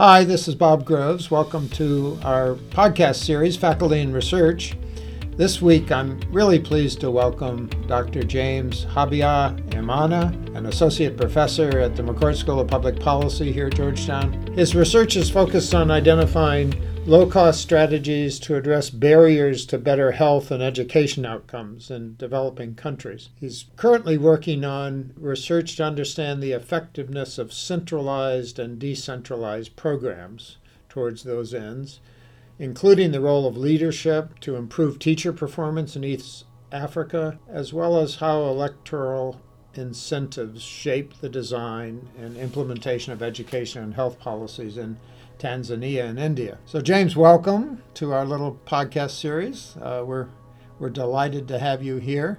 Hi, this is Bob Groves. Welcome to our podcast series, Faculty and Research. This week, I'm really pleased to welcome Dr. James Habia Imana, an associate professor at the McCourt School of Public Policy here at Georgetown. His research is focused on identifying low cost strategies to address barriers to better health and education outcomes in developing countries. He's currently working on research to understand the effectiveness of centralized and decentralized programs towards those ends, including the role of leadership to improve teacher performance in East Africa, as well as how electoral incentives shape the design and implementation of education and health policies in Tanzania and India. So, James, welcome to our little podcast series. Uh, we're we're delighted to have you here.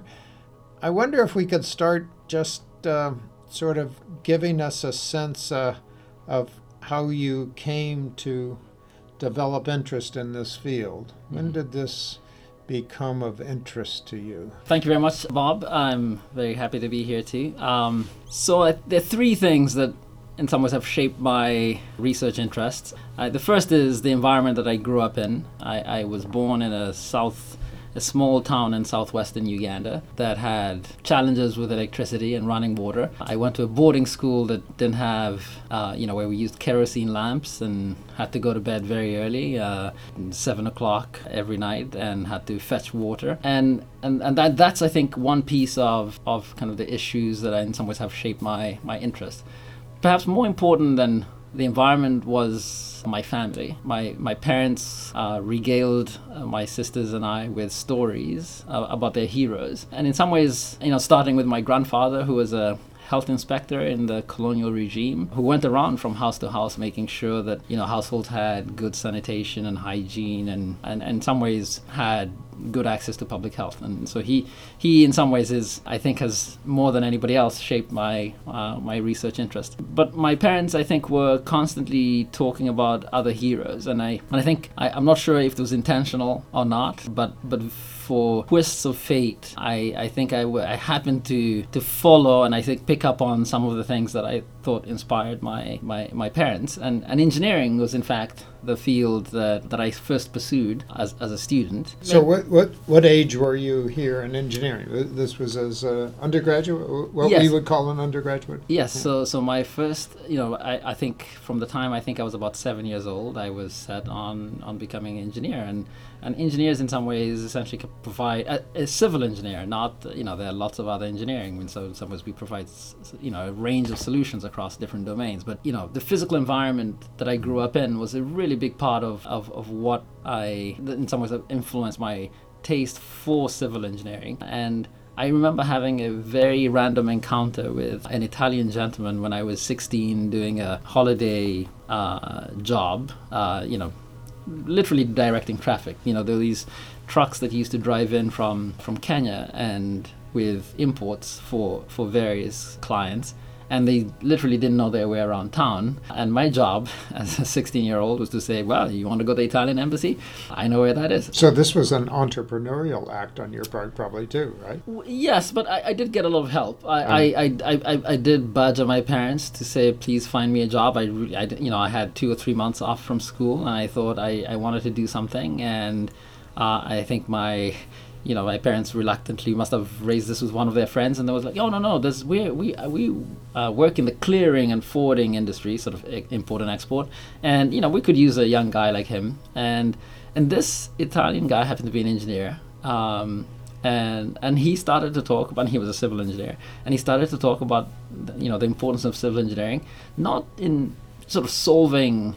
I wonder if we could start just uh, sort of giving us a sense uh, of how you came to develop interest in this field. When mm-hmm. did this become of interest to you? Thank you very much, Bob. I'm very happy to be here too. Um, so, uh, there are three things that in some ways have shaped my research interests. Uh, the first is the environment that I grew up in. I, I, was born in a south, a small town in southwestern Uganda that had challenges with electricity and running water. I went to a boarding school that didn't have, uh, you know, where we used kerosene lamps and had to go to bed very early, uh, seven o'clock every night, and had to fetch water. And and, and that, that's I think one piece of, of kind of the issues that I, in some ways have shaped my my interest perhaps more important than the environment was my family. My my parents uh, regaled uh, my sisters and I with stories uh, about their heroes, and in some ways, you know, starting with my grandfather, who was a health inspector in the colonial regime who went around from house to house making sure that you know households had good sanitation and hygiene and, and, and in some ways had good access to public health. And so he he in some ways is I think has more than anybody else shaped my uh, my research interest. But my parents I think were constantly talking about other heroes. And I and I think I, I'm not sure if it was intentional or not but but for twists of fate, I, I think I, w- I happened to, to follow and I think pick up on some of the things that I thought inspired my, my, my parents. And, and engineering was, in fact, the field that, that I first pursued as, as a student. So, what, what, what age were you here in engineering? This was as an undergraduate, what yes. we would call an undergraduate? Yes. Yeah. So, so my first, you know, I, I think from the time I think I was about seven years old, I was set on, on becoming an engineer. And, and engineers, in some ways, essentially provide a, a civil engineer, not, you know, there are lots of other engineering. And so, in some ways, we provide, you know, a range of solutions across different domains. But, you know, the physical environment that I grew up in was a really big part of, of, of what I, in some ways, influenced my taste for civil engineering. And I remember having a very random encounter with an Italian gentleman when I was 16 doing a holiday uh, job, uh, you know, literally directing traffic. You know, there were these trucks that used to drive in from, from Kenya and with imports for, for various clients and they literally didn't know their way around town. And my job as a 16 year old was to say, well, you want to go to the Italian embassy? I know where that is. So this was an entrepreneurial act on your part, probably too, right? yes, but I, I, did get a lot of help. I, I, I, I, I, did badger my parents to say, please find me a job. I, really, I, you know, I had two or three months off from school, and I thought I, I wanted to do something, and uh, I think my you know, my parents reluctantly must have raised this with one of their friends, and they was like, "Oh no, no, this we we uh, we uh, work in the clearing and forwarding industry, sort of import and export, and you know, we could use a young guy like him." And and this Italian guy happened to be an engineer, um, and and he started to talk about. He was a civil engineer, and he started to talk about, you know, the importance of civil engineering, not in sort of solving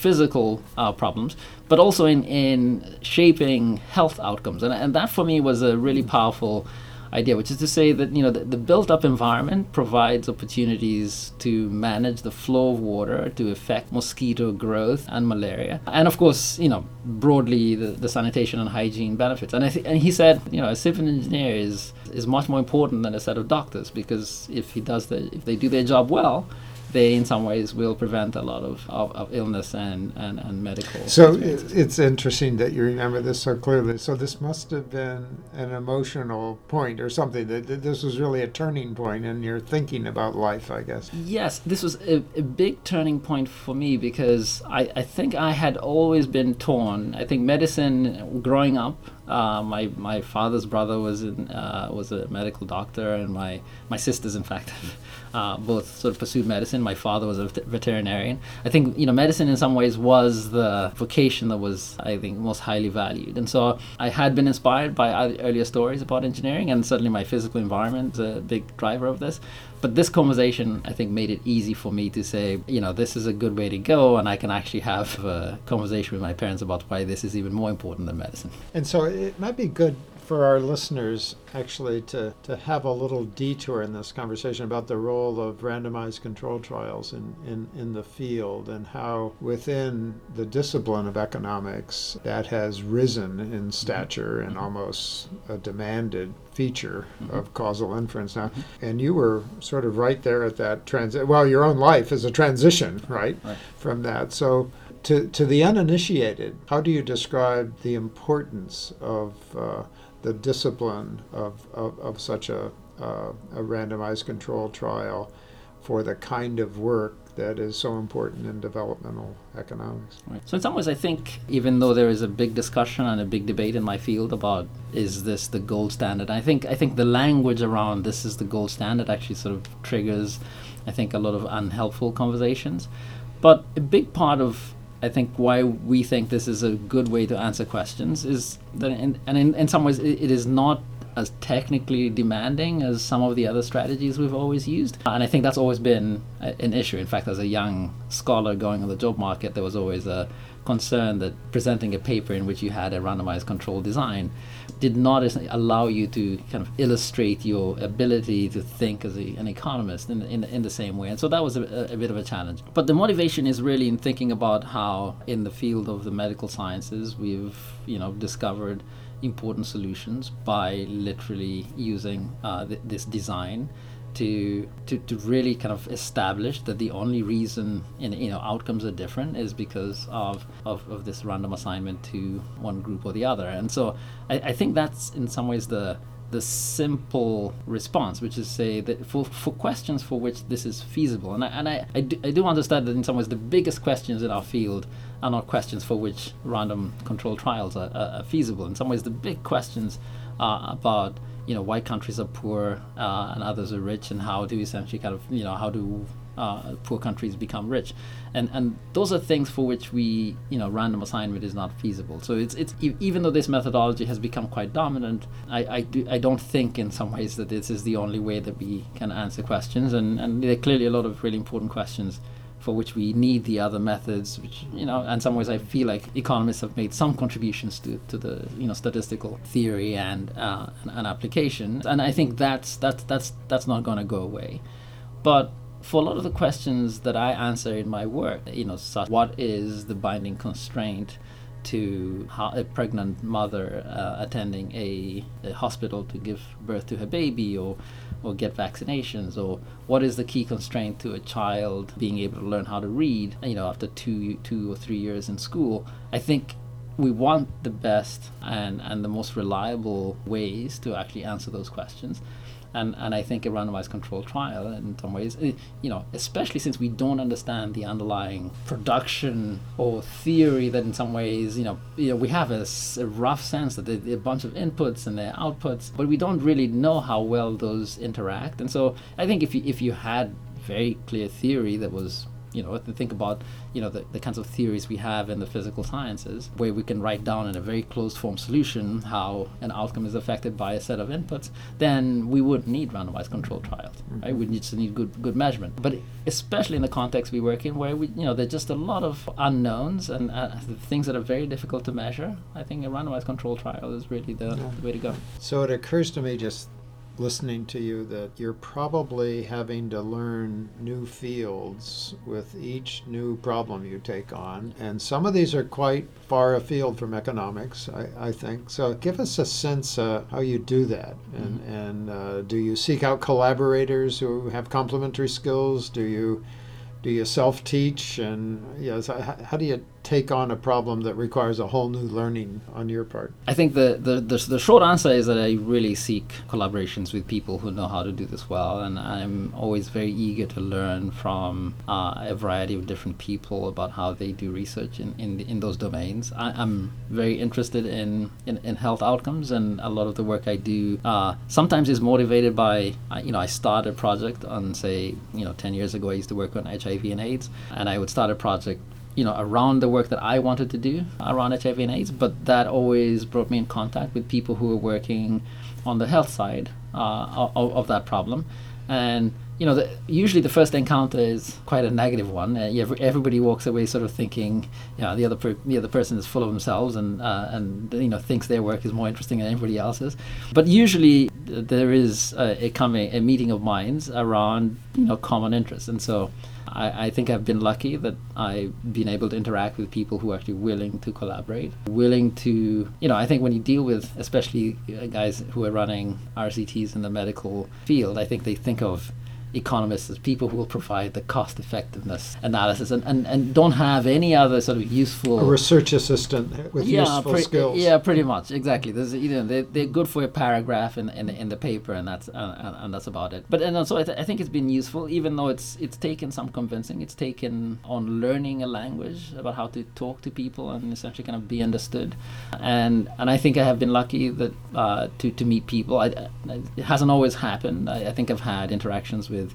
physical uh, problems, but also in, in shaping health outcomes. And, and that for me was a really powerful idea, which is to say that you know the, the built-up environment provides opportunities to manage the flow of water to affect mosquito growth and malaria, and of course you know broadly the, the sanitation and hygiene benefits. And I th- and he said you know a civil engineer is is much more important than a set of doctors because if he does the if they do their job well, they in some ways will prevent a lot of, of, of illness and, and, and medical. So it's interesting that you remember this so clearly. So this must have been an emotional point or something, that, that this was really a turning point in your thinking about life, I guess. Yes, this was a, a big turning point for me because I, I think I had always been torn. I think medicine, growing up, uh, my my father's brother was in, uh, was a medical doctor, and my my sisters, in fact, uh, both sort of pursued medicine. My father was a veterinarian. I think you know medicine in some ways was the vocation that was I think most highly valued, and so I had been inspired by earlier stories about engineering, and certainly my physical environment is a big driver of this. But this conversation, I think, made it easy for me to say, you know, this is a good way to go, and I can actually have a conversation with my parents about why this is even more important than medicine. And so it might be good for our listeners actually to, to have a little detour in this conversation about the role of randomized control trials in, in, in the field and how within the discipline of economics that has risen in stature and almost a demanded feature mm-hmm. of causal inference now mm-hmm. and you were sort of right there at that transit well your own life is a transition right, right. from that so to, to the uninitiated how do you describe the importance of uh, the discipline of, of, of such a, uh, a randomized control trial for the kind of work that is so important in developmental economics. Right. So in some ways, I think even though there is a big discussion and a big debate in my field about is this the gold standard, I think I think the language around this is the gold standard actually sort of triggers, I think, a lot of unhelpful conversations. But a big part of I think why we think this is a good way to answer questions is that, in, and in, in some ways, it, it is not as technically demanding as some of the other strategies we've always used. And I think that's always been a, an issue. In fact, as a young scholar going on the job market, there was always a concern that presenting a paper in which you had a randomized control design did not allow you to kind of illustrate your ability to think as a, an economist in, in, in, the same way. And so that was a, a, bit of a challenge. But the motivation is really in thinking about how, in the field of the medical sciences, we've you know discovered important solutions by literally using uh, th- this design to, to to really kind of establish that the only reason in you know outcomes are different is because of, of, of this random assignment to one group or the other and so I, I think that's in some ways the the simple response, which is say that for, for questions for which this is feasible, and I, and I, I, do, I do understand that in some ways the biggest questions in our field are not questions for which random control trials are, are, are feasible. In some ways, the big questions are about you know why countries are poor uh, and others are rich, and how do essentially kind of you know how do uh, poor countries become rich, and and those are things for which we you know random assignment is not feasible. So it's it's even though this methodology has become quite dominant, I I, do, I don't think in some ways that this is the only way that we can answer questions, and and there are clearly a lot of really important questions for which we need the other methods, which you know, in some ways, I feel like economists have made some contributions to, to the you know statistical theory and uh, and, and application, and I think that's that's that's that's not going to go away. But for a lot of the questions that I answer in my work, you know, such what is the binding constraint to a pregnant mother uh, attending a, a, hospital to give birth to her baby or or get vaccinations or what is the key constraint to a child being able to learn how to read you know after two two or three years in school? I think we want the best and and the most reliable ways to actually answer those questions and and I think a randomized control trial in some ways, eh, you know, especially since we don't understand the underlying production or theory that in some ways, you know, you know we have a, a rough sense that there's a bunch of inputs and their outputs, but we don't really know how well those interact. And so I think if you, if you had very clear theory that was you know, think about, you know, the, the kinds of theories we have in the physical sciences, where we can write down in a very closed form solution how an outcome is affected by a set of inputs, then we would need randomized control trials, mm-hmm. right? We just need good good measurement. But especially in the context we work in, where we, you know, there's just a lot of unknowns and uh, things that are very difficult to measure. I think a randomized control trial is really the, yeah. the way to go. So it occurs to me just listening to you that you're probably having to learn new fields with each new problem you take on. And some of these are quite far afield from economics, I, I think. So give us a sense uh, how you do that. And, mm-hmm. and uh, do you seek out collaborators who have complementary skills? Do you do you self teach? And yes, how do you take on a problem that requires a whole new learning on your part? I think the, the, the, the, short answer is that I really seek collaborations with people who know how to do this well. And I'm always very eager to learn from uh, a variety of different people about how they do research in, in, in those domains. I, am very interested in, in, in, health outcomes, and a lot of the work I do uh, sometimes is motivated by, you know, I start a project on, say, you know, 10 years ago, I used to work on HIV and AIDS, and I would start a project you know around the work that I wanted to do around HIV and AIDS, but that always brought me in contact with people who were working on the health side uh, of, of, that problem, and you know the, usually the first encounter is quite a negative one. Uh, everybody walks away sort of thinking, you know, the other per- the other person is full of themselves and uh, and you know thinks their work is more interesting than anybody else's. But usually there is a, a coming a meeting of minds around you know common interests, and so I, I, think I've been lucky that I've been able to interact with people who are actually willing to collaborate, willing to, you know, I think when you deal with, especially uh, guys who are running RCTs in the medical field, I think they think of economists as people who will provide the cost effectiveness analysis and, and, and don't have any other sort of useful a research assistant with yeah, useful pre- skills. yeah pretty much exactly. There's, you know they, they're good for a paragraph in, in, in the paper and that's uh, and, and, that's about it. But and also I, th- I think it's been useful even though it's it's taken some convincing it's taken on learning a language about how to talk to people and essentially kind of be understood. And and I think I have been lucky that uh, to, to meet people. I, it hasn't always happened. I, I think I've had interactions with with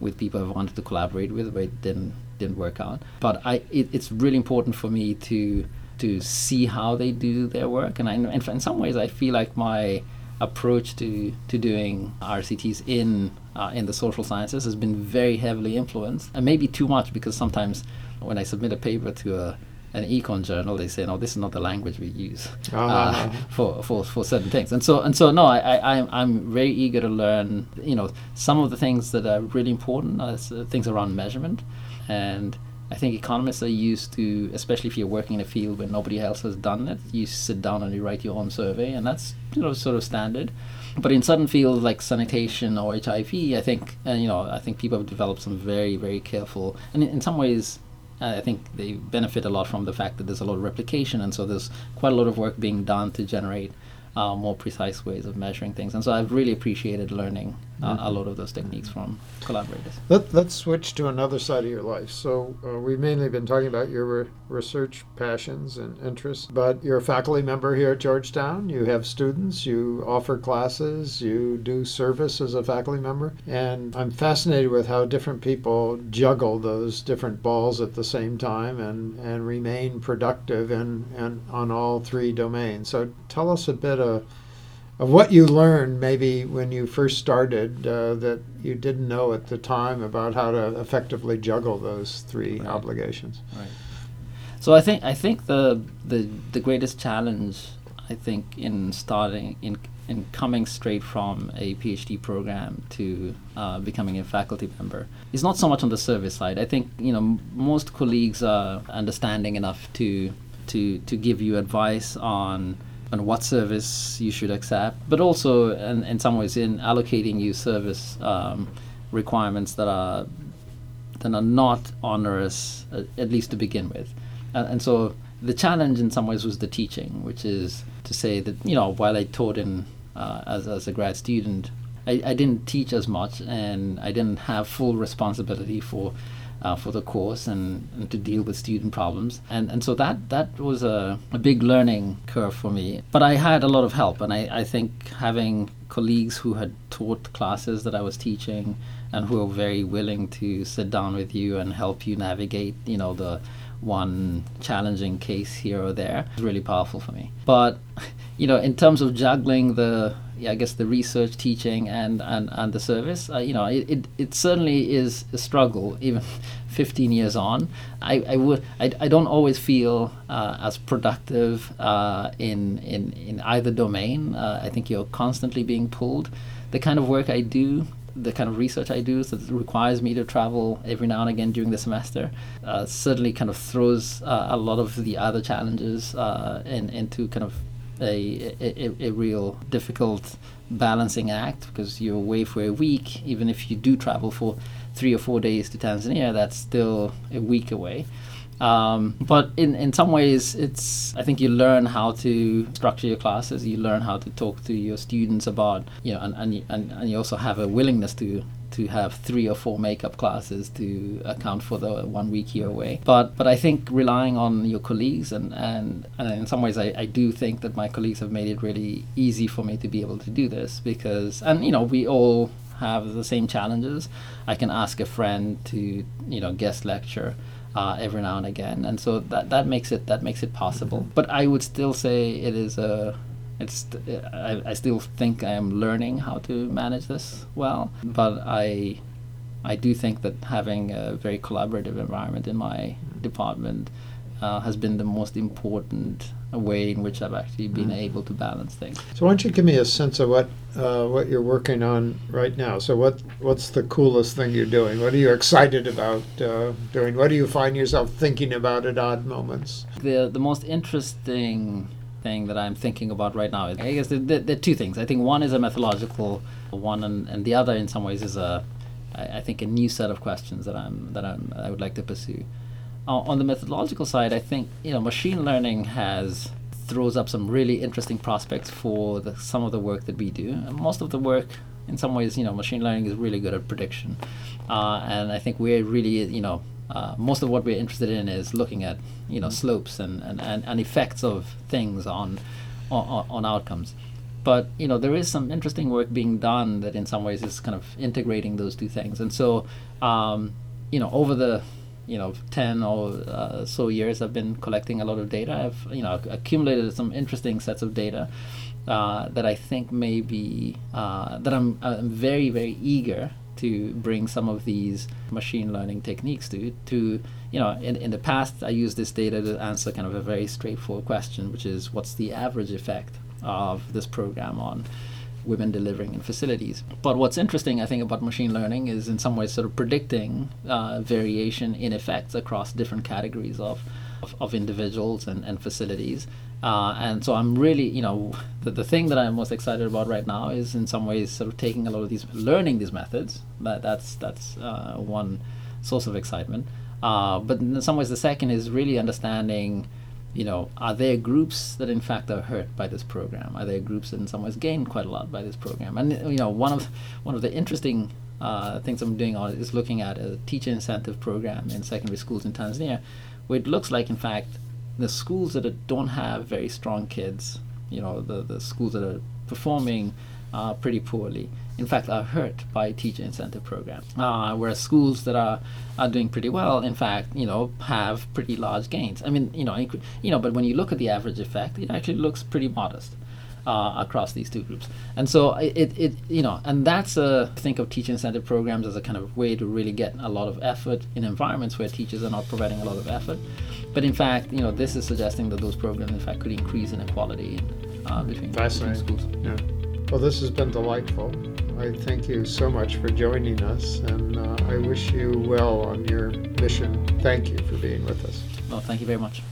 with people I wanted to collaborate with, but it didn't didn't work out. But I, it, it's really important for me to to see how they do their work, and I, in some ways, I feel like my approach to to doing RCTs in uh, in the social sciences has been very heavily influenced, and maybe too much because sometimes when I submit a paper to a an econ journal, they say, no, this is not the language we use uh, uh, for, for, for certain things. And so, and so, no, I, I, I'm very eager to learn, you know, some of the things that are really important, uh, things around measurement. And I think economists are used to, especially if you're working in a field where nobody else has done it, you sit down and you write your own survey, and that's, you know, sort of standard. But in certain fields like sanitation or HIV, I think, and you know, I think people have developed some very, very careful, and in, in some ways, I think they benefit a lot from the fact that there's a lot of replication, and so there's quite a lot of work being done to generate uh, more precise ways of measuring things. And so I've really appreciated learning uh, a lot of those techniques from collaborators. Let, us switch to another side of your life. So uh, we've mainly been talking about your re- research passions and interests, but you're a faculty member here at Georgetown. You have students, you offer classes, you do service as a faculty member. And I'm fascinated with how different people juggle those different balls at the same time and, and remain productive in, in, on all three domains. So tell us a bit of of what you learned maybe when you first started uh, that you didn't know at the time about how to effectively juggle those three right. obligations. Right. So I think I think the the the greatest challenge I think in starting in in coming straight from a PhD program to uh, becoming a faculty member is not so much on the service side. I think you know m- most colleagues are understanding enough to to to give you advice on on what service you should accept, but also in, in some ways in allocating you service um, requirements that are that are not onerous, uh, at least to begin with. And so the challenge in some ways was the teaching, which is to say that you know while I taught in uh, as as a grad student, I, I didn't teach as much, and I didn't have full responsibility for uh, for the course and, and, to deal with student problems. And, and so that, that was a, a big learning curve for me. But I had a lot of help, and I, I think having colleagues who had taught classes that I was teaching and who were very willing to sit down with you and help you navigate, you know, the one challenging case here or there was really powerful for me. But, you know, in terms of juggling the yeah, I guess the research, teaching, and and, and the service. Uh, you know, it, it, it certainly is a struggle. Even 15 years on, I, I would I, I don't always feel uh, as productive uh, in in in either domain. Uh, I think you're constantly being pulled. The kind of work I do. The kind of research I do that requires me to travel every now and again during the semester uh, certainly kind of throws uh, a lot of the other challenges in, into kind of a, a, a real difficult balancing act because you're away for a week, even if you do travel for three or four days to Tanzania, that's still a week away. Um, but in, in some ways, it's I think you learn how to structure your classes. You learn how to talk to your students about you know, and and and, and you also have a willingness to to have three or four makeup classes to account for the one week here away. But but I think relying on your colleagues and and, and in some ways I, I do think that my colleagues have made it really easy for me to be able to do this because and you know we all have the same challenges. I can ask a friend to you know guest lecture uh, every now and again, and so that that makes it that makes it possible. Mm-hmm. But I would still say it is a it's I, I still think I am learning how to manage this well, but I I do think that having a very collaborative environment in my mm-hmm. department uh, has been the most important way in which I've actually been mm. able to balance things. So why don't you give me a sense of what uh, what you're working on right now? So what what's the coolest thing you're doing? What are you excited about uh, doing? What do you find yourself thinking about at odd moments? The the most interesting thing that I'm thinking about right now is I guess there, there, there are two things. I think one is a methodological one, and, and the other in some ways is a I, I think a new set of questions that I'm that I'm I would like to pursue uh, on the methodological side, I think you know machine learning has throws up some really interesting prospects for the, some of the work that we do. And most of the work, in some ways, you know, machine learning is really good at prediction, uh, and I think we're really you know. Uh, most of what we're interested in is looking at you know slopes and, and, and, and effects of things on, on on outcomes but you know there is some interesting work being done that in some ways is kind of integrating those two things and so um, you know over the you know 10 or uh, so years i've been collecting a lot of data. I've you know accumulated some interesting sets of data uh, that i think may be uh, that I'm, I'm very very eager to bring some of these machine learning techniques to to you know in, in the past i used this data to answer kind of a very straightforward question which is what's the average effect of this program on women delivering in facilities. But what's interesting, I think, about machine learning is in some ways sort of predicting uh, variation in effects across different categories of, of, of individuals and, and facilities. Uh, and so I'm really, you know, the, the thing that I'm most excited about right now is in some ways sort of taking a lot of these, learning these methods. That, that's that's uh, one source of excitement. Uh, but in some ways, the second is really understanding you know, are there groups that in fact are hurt by this program? Are there groups that in some ways gain quite a lot by this program? And you know, one of one of the interesting uh, things I'm doing on is looking at a teacher incentive program in secondary schools in Tanzania, where it looks like in fact the schools that don't have very strong kids, you know, the the schools that are performing uh, pretty poorly, in fact, are hurt by teacher incentive programs. Uh, whereas schools that are, are doing pretty well, in fact, you know, have pretty large gains. I mean, you know, you know, but when you look at the average effect, it actually looks pretty modest. Uh, across these two groups, and so it, it, you know, and that's a think of teacher incentive programs as a kind of way to really get a lot of effort in environments where teachers are not providing a lot of effort, but in fact, you know, this is suggesting that those programs in fact could increase inequality uh, between, between schools. Yeah. Well, this has been delightful. I thank you so much for joining us, and uh, I wish you well on your mission. Thank you for being with us. Well, thank you very much.